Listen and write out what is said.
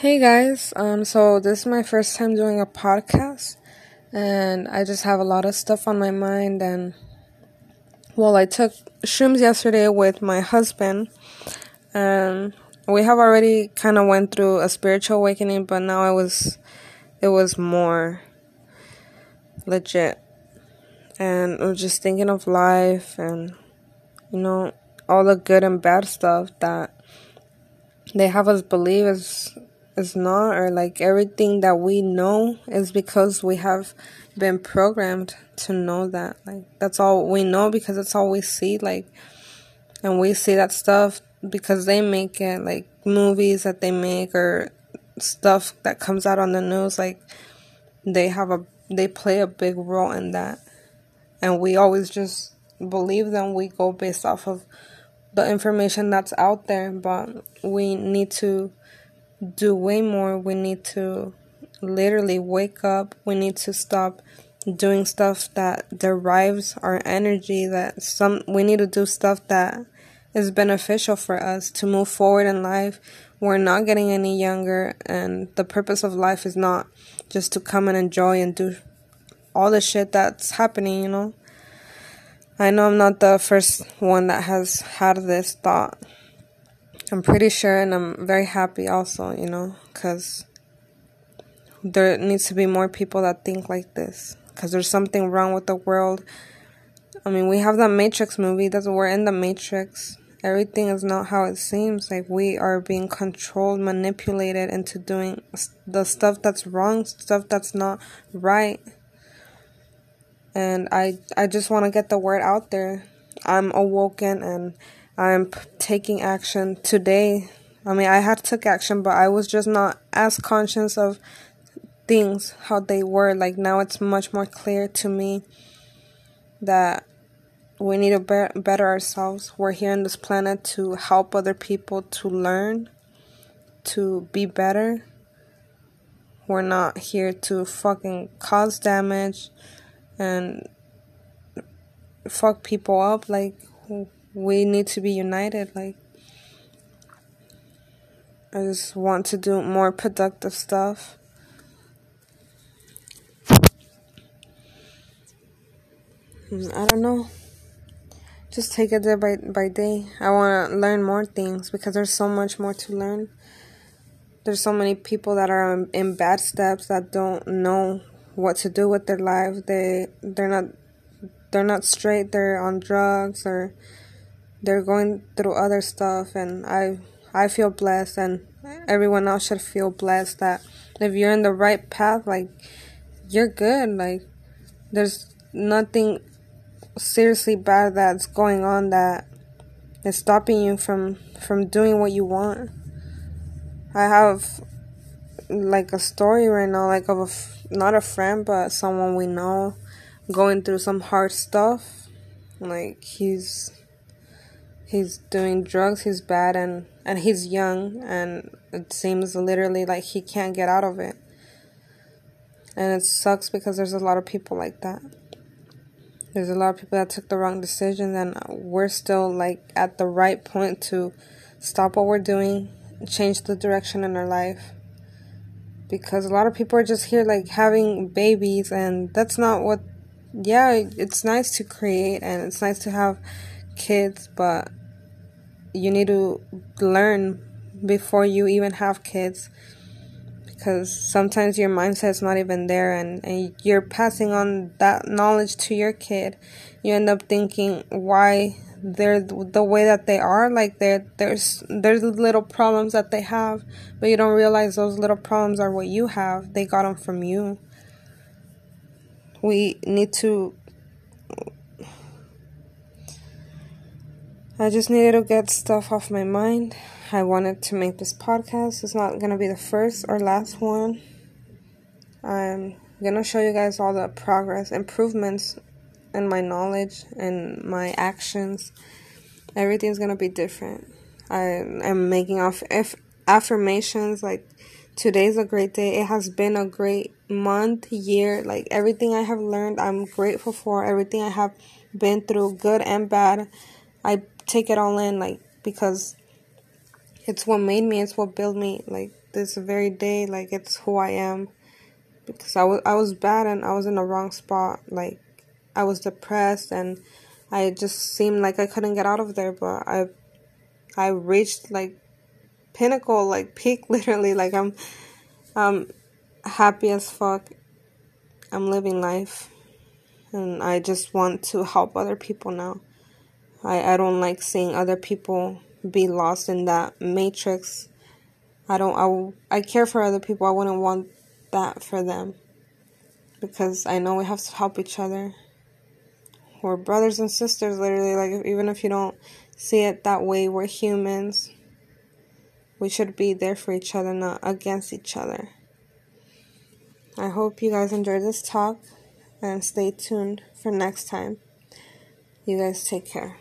Hey guys, um, so this is my first time doing a podcast, and I just have a lot of stuff on my mind. And well, I took shrooms yesterday with my husband, and we have already kind of went through a spiritual awakening, but now it was, it was more legit, and we're just thinking of life and you know all the good and bad stuff that they have us believe is is not or like everything that we know is because we have been programmed to know that like that's all we know because that's all we see like and we see that stuff because they make it like movies that they make or stuff that comes out on the news like they have a they play a big role in that. And we always just believe them we go based off of the information that's out there but we need to do way more. We need to literally wake up. We need to stop doing stuff that derives our energy that some we need to do stuff that is beneficial for us to move forward in life. We're not getting any younger and the purpose of life is not just to come and enjoy and do all the shit that's happening, you know. I know I'm not the first one that has had this thought I'm pretty sure, and I'm very happy also, you know, because there needs to be more people that think like this. Because there's something wrong with the world. I mean, we have that Matrix movie. That's we're in the Matrix. Everything is not how it seems. Like we are being controlled, manipulated into doing the stuff that's wrong, stuff that's not right. And I, I just want to get the word out there. I'm awoken and I'm p- taking action today. I mean, I had took action, but I was just not as conscious of things how they were. Like now, it's much more clear to me that we need to be- better ourselves. We're here on this planet to help other people to learn, to be better. We're not here to fucking cause damage and fuck people up. Like, we need to be united. Like, I just want to do more productive stuff. Hmm, I don't know. Just take it day by, by day. I want to learn more things because there's so much more to learn. There's so many people that are in bad steps that don't know what to do with their lives. They they're not they're not straight. They're on drugs or they're going through other stuff and I I feel blessed and everyone else should feel blessed that if you're in the right path like you're good like there's nothing seriously bad that's going on that is stopping you from from doing what you want. I have like a story right now like of a not a friend but someone we know going through some hard stuff. Like he's he's doing drugs, he's bad, and, and he's young, and it seems literally like he can't get out of it. And it sucks because there's a lot of people like that. There's a lot of people that took the wrong decision and we're still like at the right point to stop what we're doing, change the direction in our life. Because a lot of people are just here like having babies, and that's not what. Yeah, it's nice to create and it's nice to have kids, but you need to learn before you even have kids because sometimes your mindset's not even there and, and you're passing on that knowledge to your kid. You end up thinking why they're the way that they are like they there's there's little problems that they have but you don't realize those little problems are what you have. They got them from you. We need to I just needed to get stuff off my mind. I wanted to make this podcast. It's not going to be the first or last one. I'm going to show you guys all the progress, improvements in my knowledge and my actions. Everything's going to be different. I am making off if affirmations like today's a great day. It has been a great month, year. Like everything I have learned, I'm grateful for. Everything I have been through, good and bad. I take it all in, like, because it's what made me, it's what built me. Like this very day, like it's who I am. Because I was I was bad and I was in the wrong spot. Like I was depressed and I just seemed like I couldn't get out of there, but I I reached like pinnacle, like peak literally. Like I'm I'm happy as fuck. I'm living life and I just want to help other people now. I, I don't like seeing other people be lost in that matrix. I don't I, I care for other people. I wouldn't want that for them because I know we have to help each other. We're brothers and sisters literally like even if you don't see it that way, we're humans. We should be there for each other, not against each other. I hope you guys enjoyed this talk and stay tuned for next time. You guys take care.